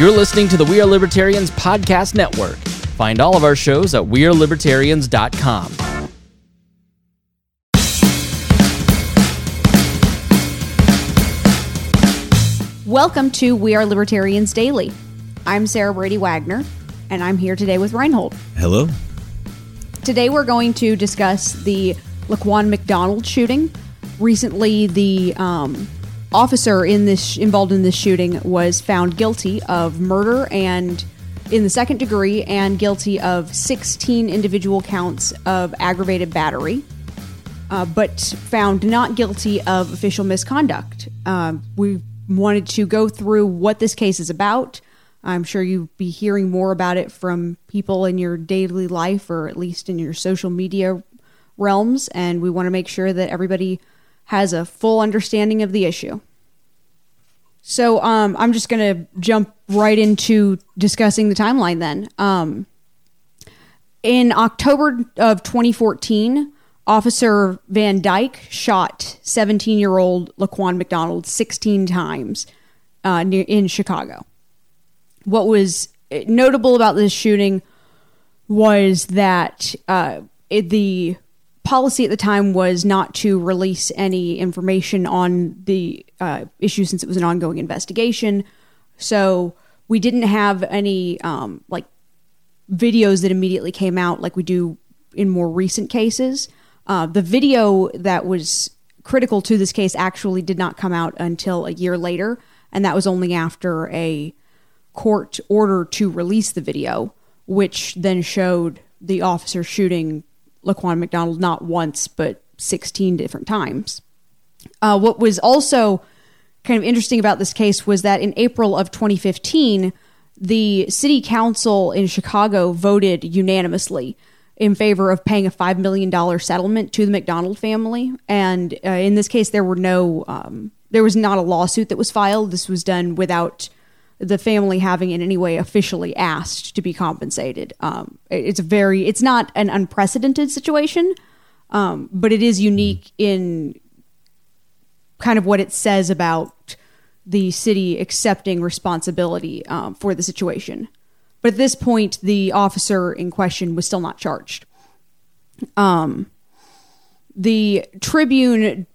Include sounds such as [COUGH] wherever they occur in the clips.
You're listening to the We Are Libertarians Podcast Network. Find all of our shows at WeareLibertarians.com. Welcome to We Are Libertarians Daily. I'm Sarah Brady Wagner, and I'm here today with Reinhold. Hello. Today we're going to discuss the Laquan McDonald shooting. Recently, the um, officer in this involved in this shooting was found guilty of murder and in the second degree and guilty of 16 individual counts of aggravated battery, uh, but found not guilty of official misconduct. Uh, we wanted to go through what this case is about. I'm sure you'll be hearing more about it from people in your daily life or at least in your social media realms, and we want to make sure that everybody has a full understanding of the issue. So um, I'm just going to jump right into discussing the timeline then. Um, in October of 2014, Officer Van Dyke shot 17 year old Laquan McDonald 16 times uh, near, in Chicago. What was notable about this shooting was that uh, it, the policy at the time was not to release any information on the uh, issue since it was an ongoing investigation. So we didn't have any um, like videos that immediately came out like we do in more recent cases. Uh, the video that was critical to this case actually did not come out until a year later, and that was only after a court order to release the video, which then showed the officer shooting Laquan McDonald not once, but 16 different times. Uh, what was also kind of interesting about this case was that in April of 2015, the city council in Chicago voted unanimously in favor of paying a $5 million settlement to the McDonald family. And uh, in this case, there were no, um, there was not a lawsuit that was filed. This was done without the family having in any way officially asked to be compensated. Um, it's very, it's not an unprecedented situation, um, but it is unique in kind of what it says about the city accepting responsibility um, for the situation. But at this point, the officer in question was still not charged. Um, the Tribune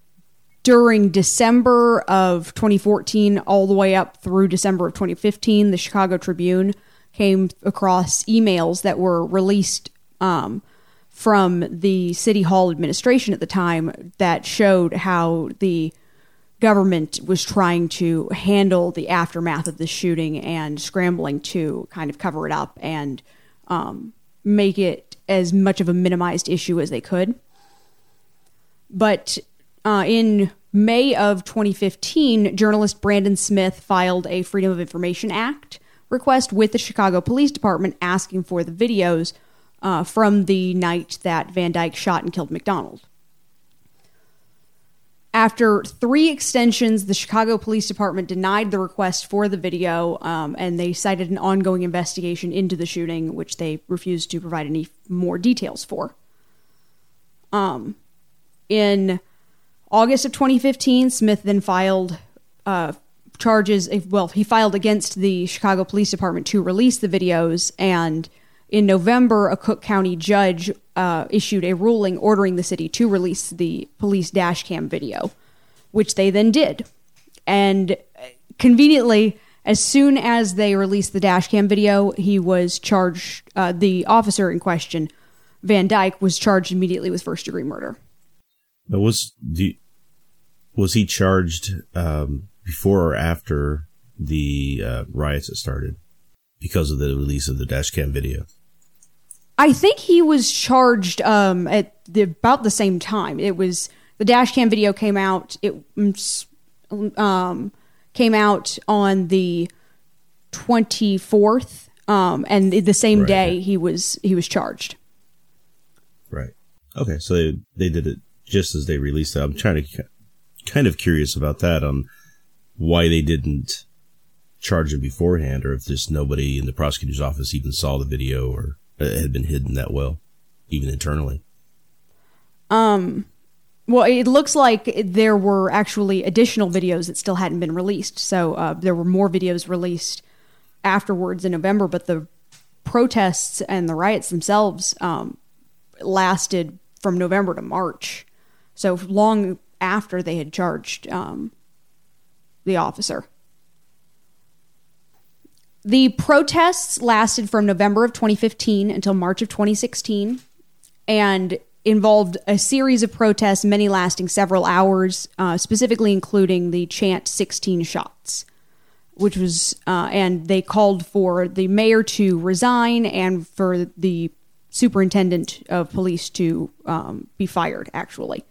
during December of 2014, all the way up through December of 2015, the Chicago Tribune came across emails that were released um, from the City Hall administration at the time that showed how the government was trying to handle the aftermath of the shooting and scrambling to kind of cover it up and um, make it as much of a minimized issue as they could. But uh, in May of 2015, journalist Brandon Smith filed a Freedom of Information Act request with the Chicago Police Department asking for the videos uh, from the night that Van Dyke shot and killed McDonald. After three extensions, the Chicago Police Department denied the request for the video, um, and they cited an ongoing investigation into the shooting, which they refused to provide any more details for. Um, in August of 2015, Smith then filed uh, charges. Well, he filed against the Chicago Police Department to release the videos, and in November, a Cook County judge uh, issued a ruling ordering the city to release the police dash cam video, which they then did. And conveniently, as soon as they released the dash cam video, he was charged, uh, the officer in question, Van Dyke, was charged immediately with first degree murder. But was the was he charged um, before or after the uh, riots that started because of the release of the dash cam video? I think he was charged um, at the, about the same time. It was the dash cam video came out. It um, came out on the twenty fourth, um, and the same right. day he was he was charged. Right. Okay, so they they did it just as they released it. I'm trying to kind of curious about that on why they didn't charge him beforehand, or if just nobody in the prosecutor's office even saw the video, or it had been hidden that well, even internally. Um, well, it looks like there were actually additional videos that still hadn't been released. So uh, there were more videos released afterwards in November, but the protests and the riots themselves um, lasted from November to March. So long after they had charged um, the officer. The protests lasted from November of 2015 until March of 2016 and involved a series of protests, many lasting several hours, uh, specifically including the chant 16 shots, which was, uh, and they called for the mayor to resign and for the superintendent of police to um, be fired, actually.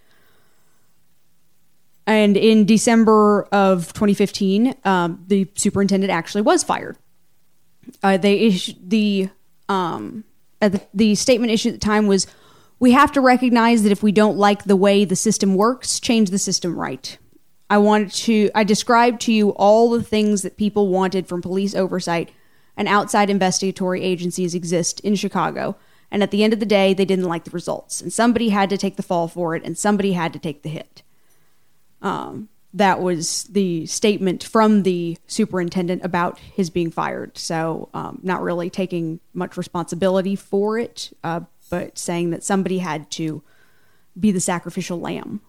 And in December of 2015, um, the superintendent actually was fired. Uh, they issued the um, the, the statement issued at the time was, "We have to recognize that if we don't like the way the system works, change the system right." I wanted to. I described to you all the things that people wanted from police oversight and outside investigatory agencies exist in Chicago. And at the end of the day, they didn't like the results, and somebody had to take the fall for it, and somebody had to take the hit. Um, that was the statement from the superintendent about his being fired. So, um, not really taking much responsibility for it, uh, but saying that somebody had to be the sacrificial lamb.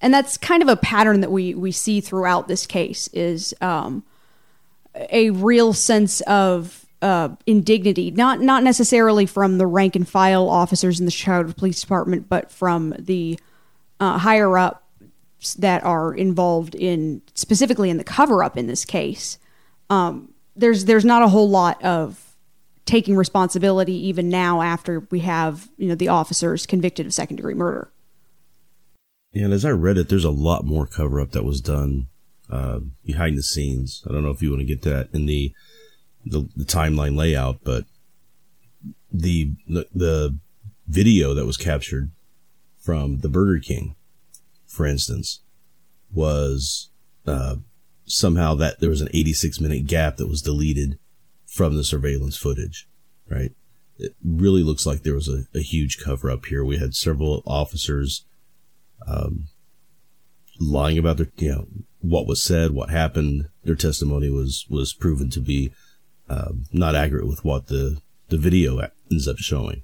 And that's kind of a pattern that we we see throughout this case is um, a real sense of uh, indignity, not not necessarily from the rank and file officers in the Chicago Police Department, but from the uh, higher ups that are involved in specifically in the cover up in this case. Um, there's there's not a whole lot of taking responsibility even now after we have you know the officers convicted of second degree murder. And as I read it, there's a lot more cover up that was done uh, behind the scenes. I don't know if you want to get that in the the, the timeline layout, but the, the the video that was captured from the Burger King, for instance, was uh, somehow that there was an 86 minute gap that was deleted from the surveillance footage, right? It really looks like there was a, a huge cover up here. We had several officers um, lying about their, you know, what was said, what happened. Their testimony was was proven to be uh, not accurate with what the the video ends up showing.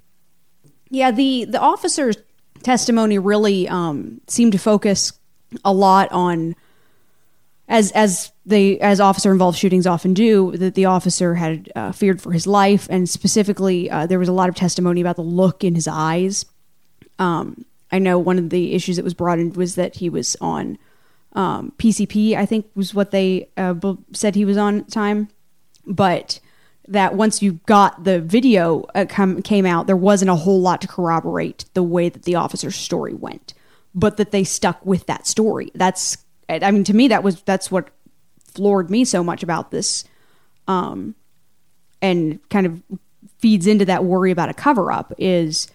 Yeah, the the officer's testimony really um, seemed to focus a lot on as as the as officer involved shootings often do that the officer had uh, feared for his life and specifically uh, there was a lot of testimony about the look in his eyes um, i know one of the issues that was brought in was that he was on um, pcp i think was what they uh, said he was on at the time but that once you got the video uh, come, came out, there wasn't a whole lot to corroborate the way that the officer's story went, but that they stuck with that story. That's, I mean, to me, that was that's what floored me so much about this, um, and kind of feeds into that worry about a cover up is,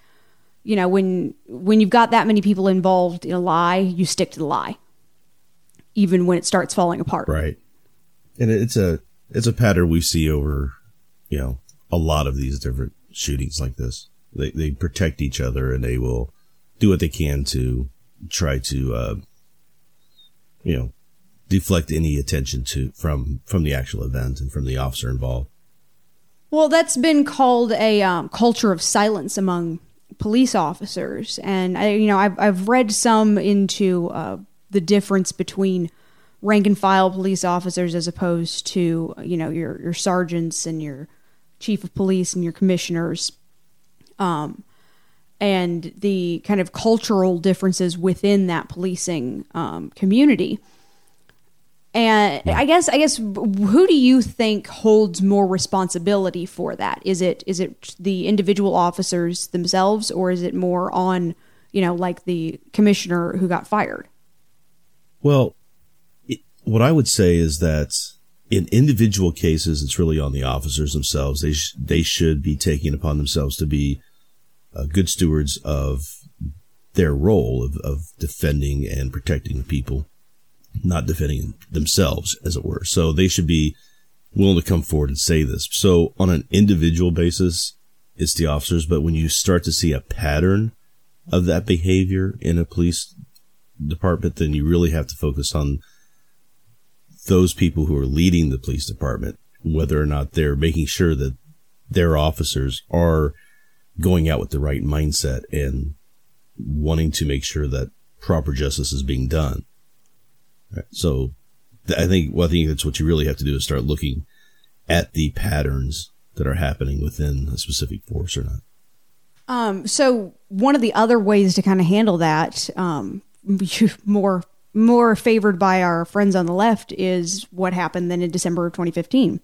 you know, when when you've got that many people involved in a lie, you stick to the lie, even when it starts falling apart. Right, and it's a it's a pattern we see over, you know, a lot of these different shootings like this. They they protect each other and they will do what they can to try to, uh, you know, deflect any attention to from from the actual event and from the officer involved. Well, that's been called a um, culture of silence among police officers, and I, you know, I've I've read some into uh, the difference between rank and file police officers as opposed to you know your your sergeants and your chief of police and your commissioners. Um, and the kind of cultural differences within that policing um, community. And i guess i guess who do you think holds more responsibility for that? Is it is it the individual officers themselves or is it more on you know like the commissioner who got fired? Well what I would say is that in individual cases, it's really on the officers themselves. They sh- they should be taking upon themselves to be uh, good stewards of their role of, of defending and protecting people, not defending themselves, as it were. So they should be willing to come forward and say this. So on an individual basis, it's the officers. But when you start to see a pattern of that behavior in a police department, then you really have to focus on those people who are leading the police department, whether or not they're making sure that their officers are going out with the right mindset and wanting to make sure that proper justice is being done. So I think, well, I think that's what you really have to do is start looking at the patterns that are happening within a specific force or not. Um, so one of the other ways to kind of handle that, um, [LAUGHS] more more favored by our friends on the left, is what happened then in December of 2015,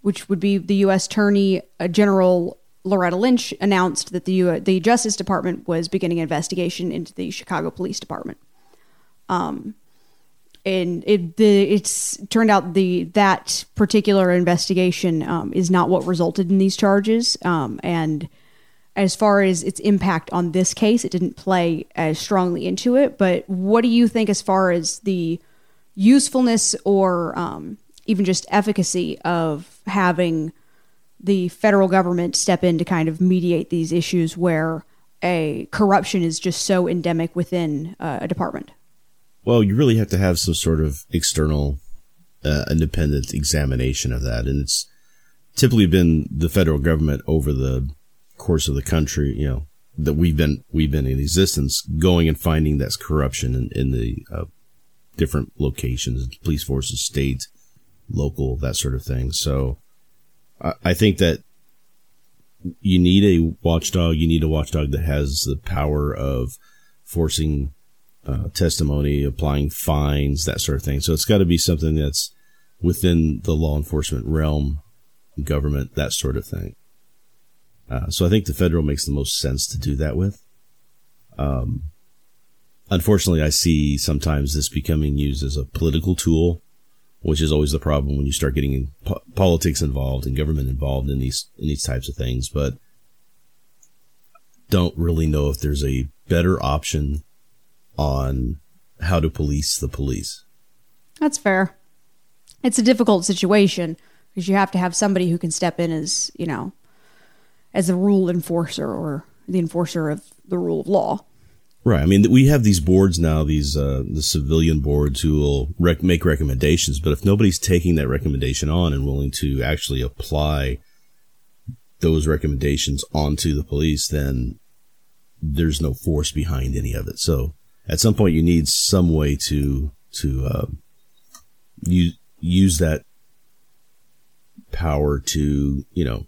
which would be the U.S. Attorney uh, General Loretta Lynch announced that the U- the Justice Department was beginning an investigation into the Chicago Police Department. Um, and it the it's turned out the that particular investigation um, is not what resulted in these charges. Um, and as far as its impact on this case, it didn't play as strongly into it. But what do you think as far as the usefulness or um, even just efficacy of having the federal government step in to kind of mediate these issues where a corruption is just so endemic within uh, a department? Well, you really have to have some sort of external, uh, independent examination of that. And it's typically been the federal government over the course of the country, you know, that we've been, we've been in existence going and finding that's corruption in, in the, uh, different locations, police forces, state, local, that sort of thing. So I, I think that you need a watchdog. You need a watchdog that has the power of forcing uh, testimony, applying fines, that sort of thing. So it's got to be something that's within the law enforcement realm, government, that sort of thing. Uh, so I think the federal makes the most sense to do that with. Um, unfortunately, I see sometimes this becoming used as a political tool, which is always the problem when you start getting po- politics involved and government involved in these in these types of things. But don't really know if there's a better option on how to police the police. That's fair. It's a difficult situation because you have to have somebody who can step in as, you know, as a rule enforcer or the enforcer of the rule of law. Right. I mean, we have these boards now, these uh, the civilian boards who will rec- make recommendations, but if nobody's taking that recommendation on and willing to actually apply those recommendations onto the police, then there's no force behind any of it. So at some point you need some way to to uh, use use that power to you know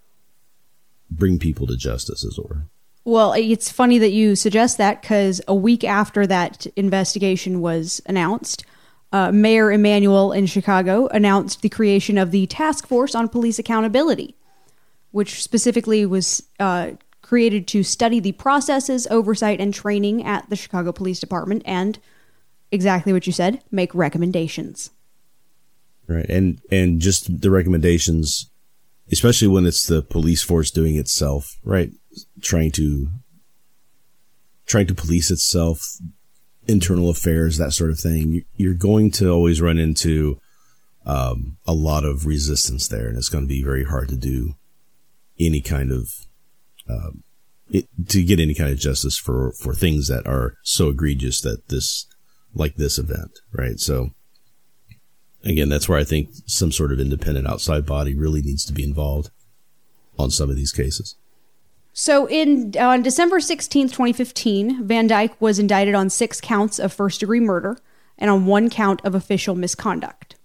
bring people to justice as it were. Well, it's funny that you suggest that because a week after that investigation was announced, uh, Mayor Emanuel in Chicago announced the creation of the Task Force on Police Accountability, which specifically was uh, created to study the processes, oversight, and training at the Chicago Police Department and exactly what you said, make recommendations. Right. And and just the recommendations especially when it's the police force doing itself, right? Trying to trying to police itself, internal affairs, that sort of thing. You're going to always run into um, a lot of resistance there, and it's going to be very hard to do any kind of um, it, to get any kind of justice for for things that are so egregious that this like this event, right? So again, that's where I think some sort of independent outside body really needs to be involved on some of these cases. So, in on December sixteenth, twenty fifteen, Van Dyke was indicted on six counts of first degree murder and on one count of official misconduct.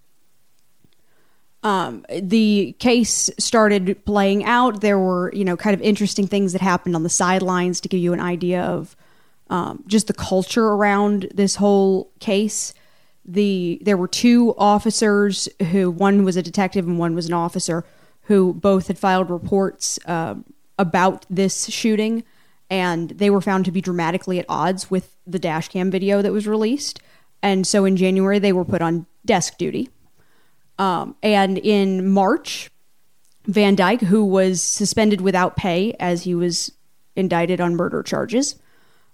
Um, the case started playing out. There were, you know, kind of interesting things that happened on the sidelines to give you an idea of um, just the culture around this whole case. The there were two officers who one was a detective and one was an officer who both had filed reports uh, about this shooting, and they were found to be dramatically at odds with the dash cam video that was released. And so in January, they were put on desk duty um, and in March, Van Dyke, who was suspended without pay as he was indicted on murder charges,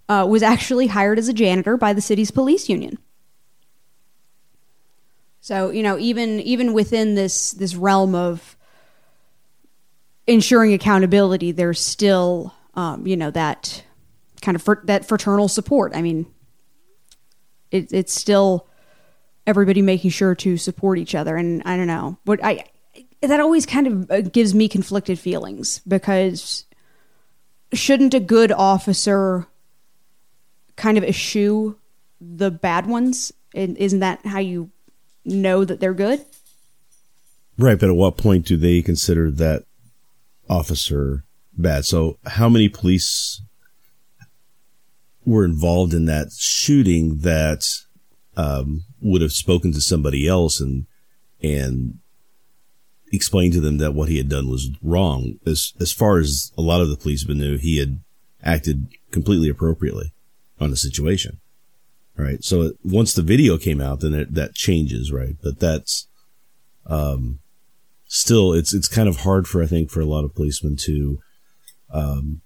uh, was actually hired as a janitor by the city's police union. So you know, even even within this this realm of ensuring accountability, there's still um, you know that kind of fr- that fraternal support. I mean, it, it's still everybody making sure to support each other. And I don't know, but I that always kind of uh, gives me conflicted feelings because shouldn't a good officer kind of eschew the bad ones? And isn't that how you know that they're good? Right, but at what point do they consider that officer bad? So, how many police were involved in that shooting that um, would have spoken to somebody else and and explained to them that what he had done was wrong? As as far as a lot of the policemen knew, he had acted completely appropriately on the situation. Right. So once the video came out, then it, that changes, right? But that's, um, still, it's, it's kind of hard for, I think, for a lot of policemen to, um,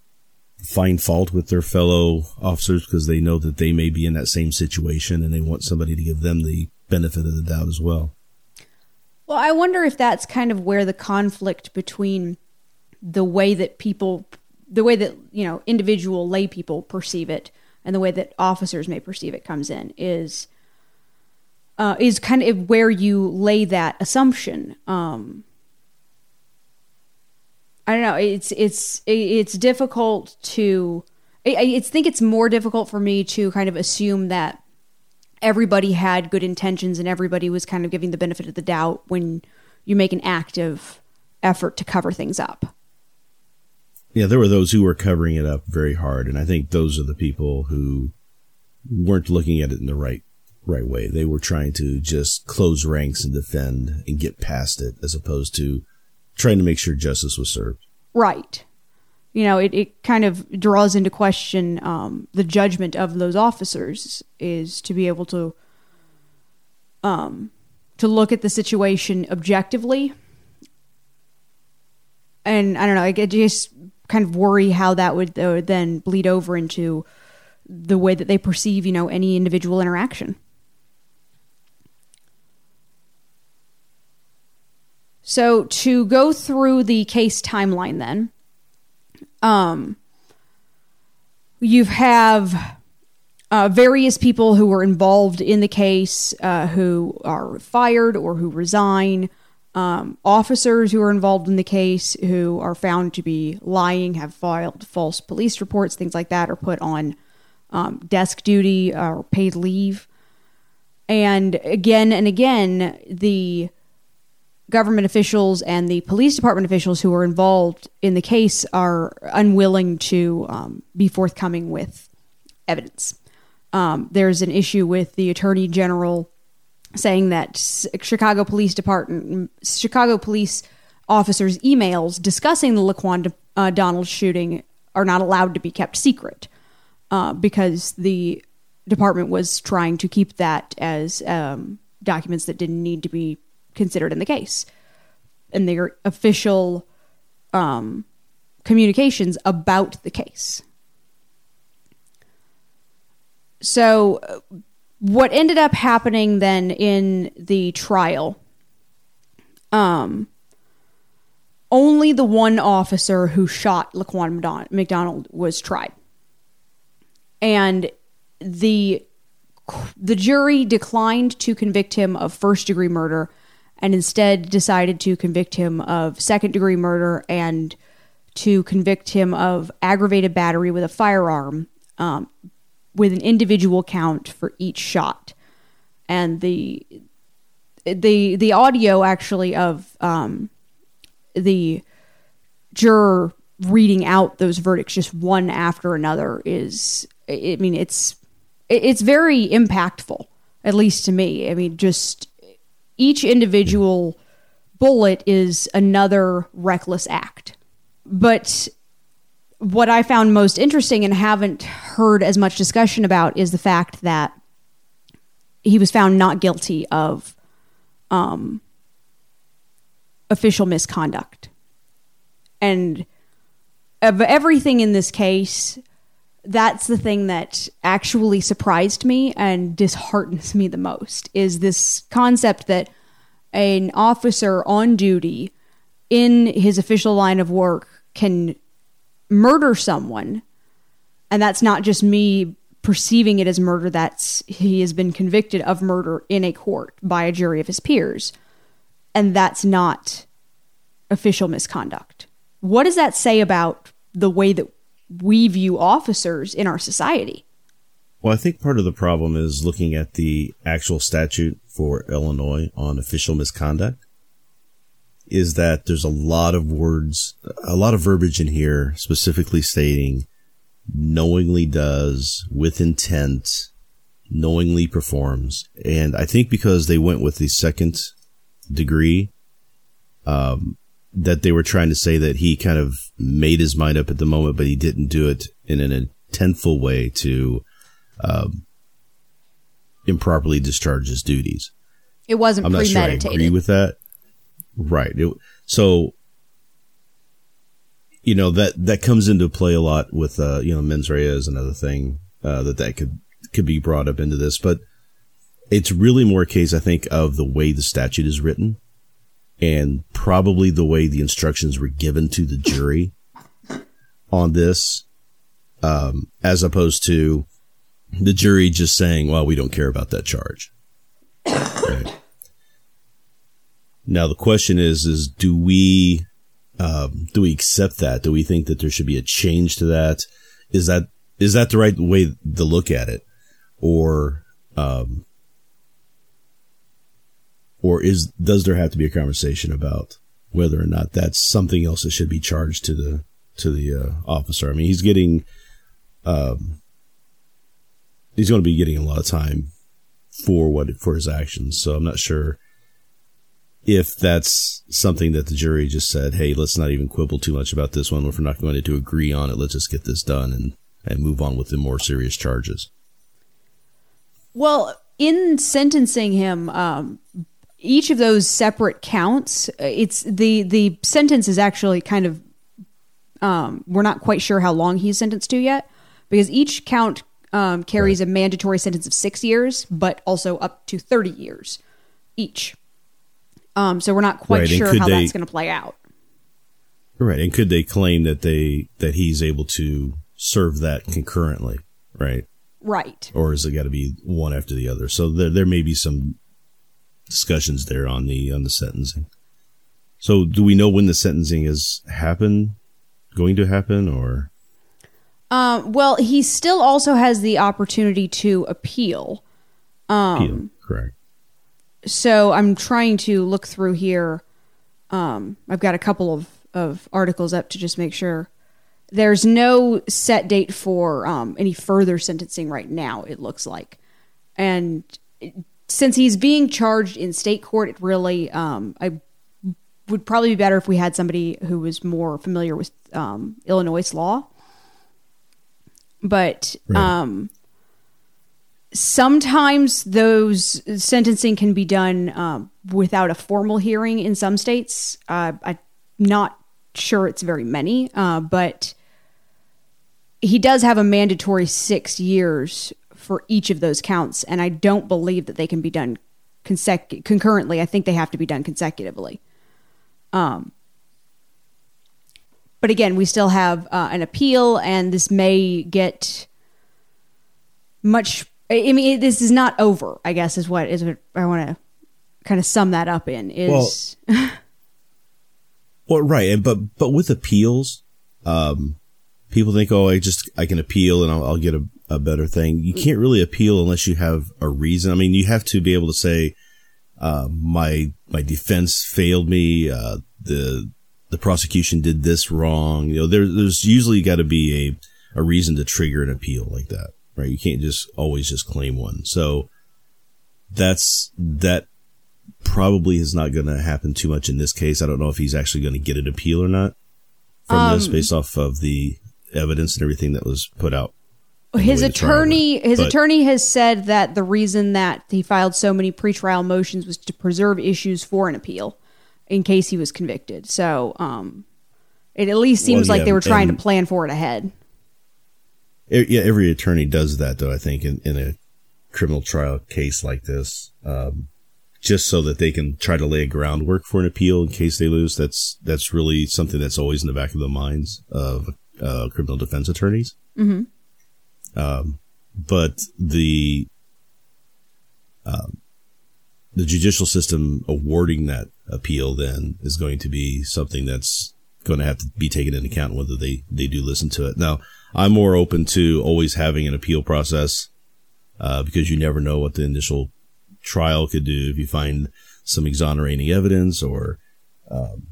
find fault with their fellow officers because they know that they may be in that same situation and they want somebody to give them the benefit of the doubt as well. Well, I wonder if that's kind of where the conflict between the way that people, the way that, you know, individual lay people perceive it and the way that officers may perceive it comes in is uh, is kind of where you lay that assumption. Um, I don't know. It's it's it's difficult to. I, I think it's more difficult for me to kind of assume that everybody had good intentions and everybody was kind of giving the benefit of the doubt when you make an active effort to cover things up yeah, there were those who were covering it up very hard, and I think those are the people who weren't looking at it in the right right way. They were trying to just close ranks and defend and get past it, as opposed to trying to make sure justice was served. Right. You know, it, it kind of draws into question um, the judgment of those officers is to be able to um, to look at the situation objectively. And I don't know, I just kind of worry how that would uh, then bleed over into the way that they perceive, you know, any individual interaction. So to go through the case timeline, then, um, you have uh, various people who were involved in the case uh, who are fired or who resign um, officers who are involved in the case who are found to be lying, have filed false police reports, things like that, are put on um, desk duty or paid leave. And again and again, the government officials and the police department officials who are involved in the case are unwilling to um, be forthcoming with evidence. Um, there's an issue with the attorney general saying that Chicago Police Department, Chicago police officers' emails discussing the Laquan uh, Donald shooting are not allowed to be kept secret uh, because the department was trying to keep that as um, documents that didn't need to be considered in the case. And their official um, communications about the case. So what ended up happening then in the trial um only the one officer who shot Laquan McDonald was tried. And the the jury declined to convict him of first degree murder and instead decided to convict him of second degree murder and to convict him of aggravated battery with a firearm um, with an individual count for each shot, and the the the audio actually of um, the juror reading out those verdicts just one after another is I mean it's it's very impactful at least to me. I mean just each individual bullet is another reckless act. But what I found most interesting and haven't heard as much discussion about is the fact that he was found not guilty of um, official misconduct. And of everything in this case, that's the thing that actually surprised me and disheartens me the most is this concept that an officer on duty in his official line of work can murder someone, and that's not just me perceiving it as murder that's he has been convicted of murder in a court by a jury of his peers. And that's not official misconduct. What does that say about the way that we view officers in our society? Well, I think part of the problem is looking at the actual statute for Illinois on official misconduct. Is that there's a lot of words, a lot of verbiage in here specifically stating knowingly does, with intent, knowingly performs. And I think because they went with the second degree, um, that they were trying to say that he kind of made his mind up at the moment, but he didn't do it in an intentful way to um, improperly discharge his duties. it wasn't I'm not sure I premeditated agree with that. Right. It- so, you know that that comes into play a lot with uh, you know mens rea is another thing uh, that that could could be brought up into this, but it's really more a case I think of the way the statute is written, and probably the way the instructions were given to the jury on this, um, as opposed to the jury just saying, "Well, we don't care about that charge." Right. Now the question is: is do we um, do we accept that? Do we think that there should be a change to that? Is that is that the right way to look at it, or um, or is does there have to be a conversation about whether or not that's something else that should be charged to the to the uh, officer? I mean, he's getting um, he's going to be getting a lot of time for what for his actions. So I'm not sure if that's something that the jury just said, "Hey, let's not even quibble too much about this one. If we're not going to agree on it, let's just get this done and and move on with the more serious charges." Well, in sentencing him, um, each of those separate counts, it's the the sentence is actually kind of um, we're not quite sure how long he's sentenced to yet because each count um, carries a mandatory sentence of six years, but also up to thirty years each. Um, so we're not quite Right, sure how they- that's going to play out. Right, and could they claim that they that he's able to serve that concurrently? Right, Right. or is it got to be one after the other? So there there may be some discussions there on the on the sentencing. So do we know when the sentencing is happen going to happen or Um, well, he still also has the opportunity to appeal. appeal? Correct. So I'm trying to look through here. Um, I've got a couple of, of articles up to just make sure. There's no set date for um, any further sentencing right now, it looks like. And it- since he's being charged in state court, it really, um, I would probably be better if we had somebody who was more familiar with um, Illinois law. But Right. Sometimes those sentencing can be done um, without a formal hearing in some states. Uh, I'm not sure it's very many, uh, but he does have a mandatory six years for each of those counts, and I don't believe that they can be done consecu- concurrently. I think they have to be done consecutively. Um, but again, we still have uh, an appeal, and this may get much. I mean, this is not over. I guess is what is what I want to kind of sum that up in is [LAUGHS] Well, right, and but but with appeals, um, people think, oh, I just I can appeal and I'll, I'll get a, a better thing. You can't really appeal unless you have a reason. I mean, you have to be able to say, uh, my my defense failed me. Uh, the the prosecution did this wrong. You know, there, there's usually got to be a a reason to trigger an appeal like that, right? You can't just always just claim one. So that's that probably is not going to happen too much in this case. I don't know if he's actually going to get an appeal or not from this based off of the evidence and everything that was put out. his attorney his But- attorney has said that the reason that he filed so many pretrial motions was to preserve issues for an appeal in case he was convicted. So, um, it at least seems Well, like they were trying and- to plan for it ahead. Yeah, every attorney does that, though. I think in, in a criminal trial case like this, um, just so that they can try to lay a groundwork for an appeal in case they lose. That's that's really something that's always in the back of the minds of uh, criminal defense attorneys. Mm-hmm. Um, but the um, the judicial system awarding that appeal then is going to be something that's going to have to be taken into account whether they they do listen to it. Now, I'm more open to always having an appeal process uh, because you never know what the initial trial could do if you find some exonerating evidence or um,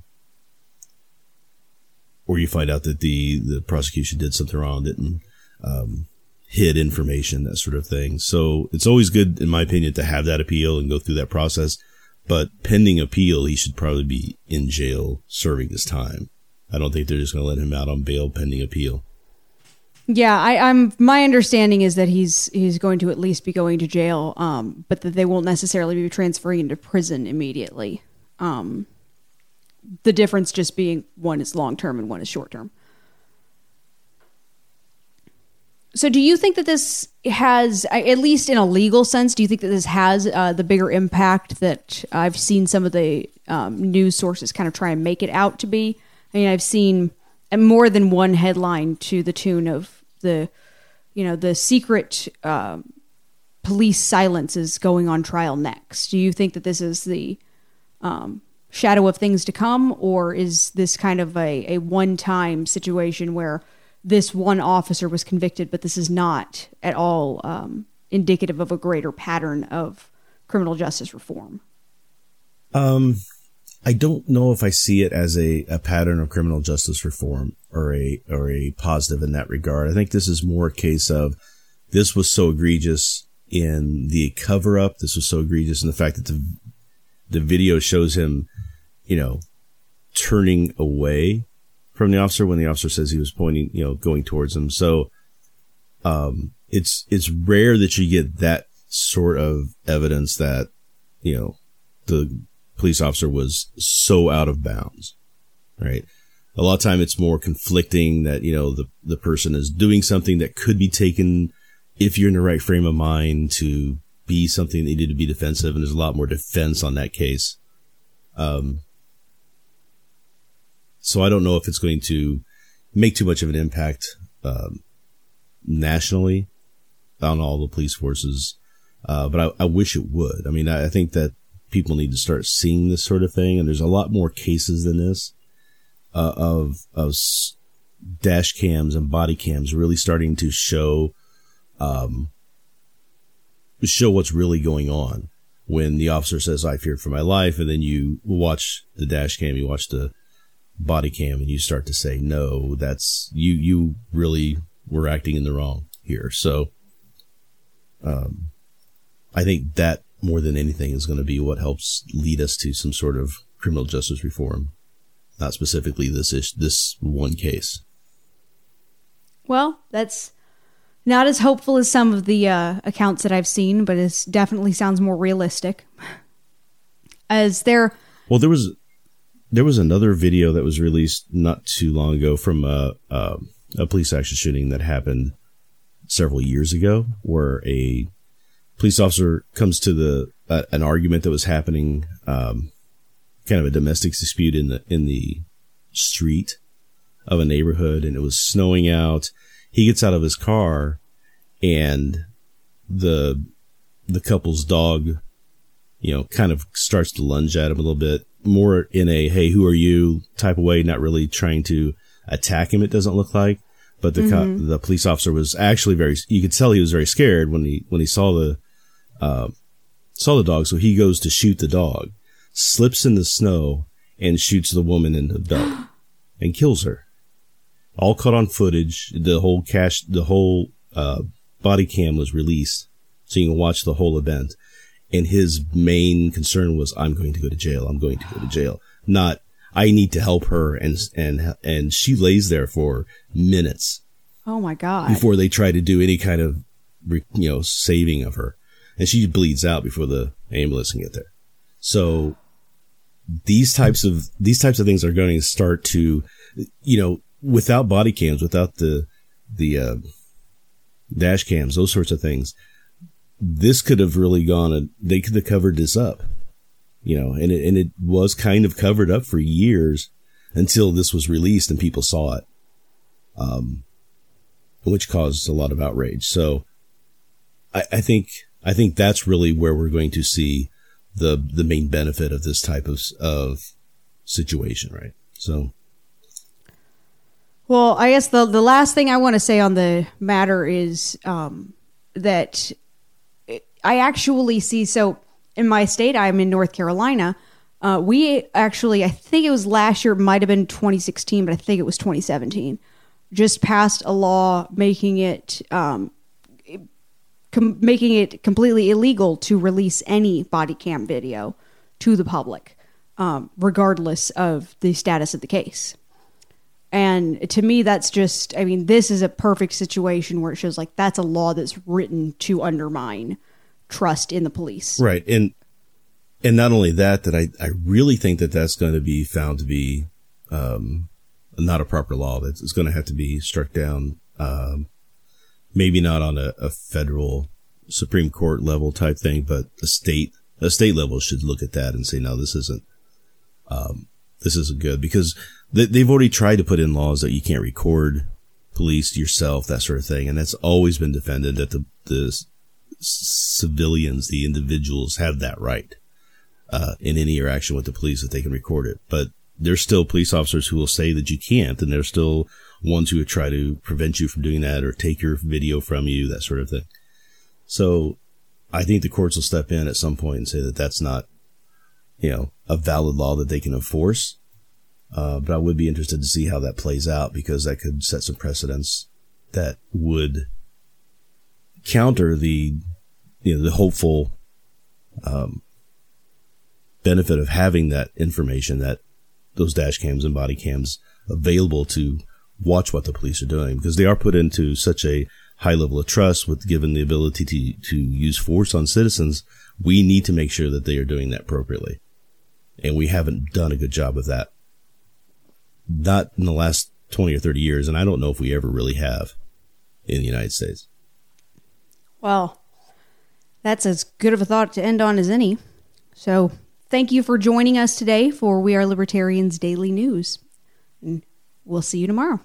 or you find out that the the prosecution did something wrong, didn't um, hid information, that sort of thing. So it's always good, in my opinion, to have that appeal and go through that process. But pending appeal, he should probably be in jail serving this time. I don't think they're just going to let him out on bail pending appeal. Yeah, I, am My understanding is that he's he's going to at least be going to jail, um, but that they won't necessarily be transferring into prison immediately. Um, the difference just being one is long term and one is short term. So, do you think that this has, at least in a legal sense, do you think that this has uh, the bigger impact that I've seen some of the um, news sources kind of try and make it out to be? I mean, I've seen more than one headline to the tune of the, you know, the secret uh, police silence is going on trial next. Do you think that this is the um, shadow of things to come, or is this kind of a, a one time situation where this one officer was convicted, but this is not at all um, indicative of a greater pattern of criminal justice reform? Um, I don't know if I see it as a, a pattern of criminal justice reform or a or a positive in that regard. I think this is more a case of this was so egregious in the cover up. This was so egregious in the fact that the the video shows him, you know, turning away from the officer when the officer says he was pointing, you know, going towards him. So, um, it's, it's rare that you get that sort of evidence that, you know, the police officer was so out of bounds, right? A lot of time it's more conflicting that, you know, the, the person is doing something that could be taken if you're in the right frame of mind to be something that needed to be defensive. And there's a lot more defense on that case. Um, so I don't know if it's going to make too much of an impact um, nationally on all the police forces. Uh, but I, I, wish it would. I mean, I, I, think that people need to start seeing this sort of thing, and there's a lot more cases than this uh, of of dash cams and body cams really starting to show um, show what's really going on when the officer says, "I feared for my life," and then you watch the dash cam, you watch the body cam and you start to say, no, that's you, you really were acting in the wrong here. So, um, I think that more than anything is going to be what helps lead us to some sort of criminal justice reform, not specifically this ish, this one case. Well, that's not as hopeful as some of the uh, accounts that I've seen, but it definitely sounds more realistic. As there, well, there was there was another video that was released not too long ago from a, a, a police action shooting that happened several years ago, where a police officer comes to the uh, an argument that was happening, um, kind of a domestic dispute in the in the street of a neighborhood, and it was snowing out. He gets out of his car, and the the couple's dog, you know, kind of starts to lunge at him a little bit more in a hey who are you type of way not really trying to attack him it doesn't look like but the mm-hmm. co- the police officer was actually very you could tell he was very scared when he when he saw the uh, saw the dog so he goes to shoot the dog slips in the snow and shoots the woman in the [GASPS] belt and kills her all caught on footage the whole cash the whole uh, body cam was released so you can watch the whole event and his main concern was, I'm going to go to jail. I'm going to go to jail. Not, I need to help her. And, and, and she lays there for minutes. Oh my God. Before they try to do any kind of, you know, saving of her. And she bleeds out before the ambulance can get there. So these types of, these types of things are going to start to, you know, without body cams, without the, the, uh, dash cams, those sorts of things, this could have really gone and they could have covered this up, you know, and it, and it was kind of covered up for years until this was released and people saw it, um, which caused a lot of outrage. So, I, I think I think that's really where we're going to see the the main benefit of this type of of situation, right? So Well, I guess the the last thing I want to say on the matter is um, that I actually see. So in my state, I'm in North Carolina. Uh, we actually, I think it was last year, might have been 2016, but I think it was 2017. Just passed a law making it um, com- making it completely illegal to release any body cam video to the public, um, regardless of the status of the case. And to me, that's just, I mean, this is a perfect situation where it shows like that's a law that's written to undermine trust in the police. Right. And, and not only that, that I, I really think that that's going to be found to be, um, not a proper law. That it's going to have to be struck down. Um, maybe not on a, a federal Supreme Court level type thing, but a state, a state level should look at that and say, no, this isn't, um, this isn't good because they've already tried to put in laws that you can't record police yourself, that sort of thing. And that's always been defended that the, the civilians, the individuals have that right, uh, in any interaction with the police that they can record it. But there's still police officers who will say that you can't. And there's still ones who would try to prevent you from doing that or take your video from you, that sort of thing. So I think the courts will step in at some point and say that that's not, you know, a valid law that they can enforce. Uh, but I would be interested to see how that plays out because that could set some precedents that would counter the, you know, the hopeful, um, benefit of having that information that those dash cams and body cams available to watch what the police are doing because they are put into such a high level of trust with given the ability to, to use force on citizens. We need to make sure that they are doing that appropriately. And we haven't done a good job of that. Not in the last 20 or 30 years. And I don't know if we ever really have in the United States. Well, that's as good of a thought to end on as any. So thank you for joining us today for We Are Libertarians Daily News. And we'll see you tomorrow.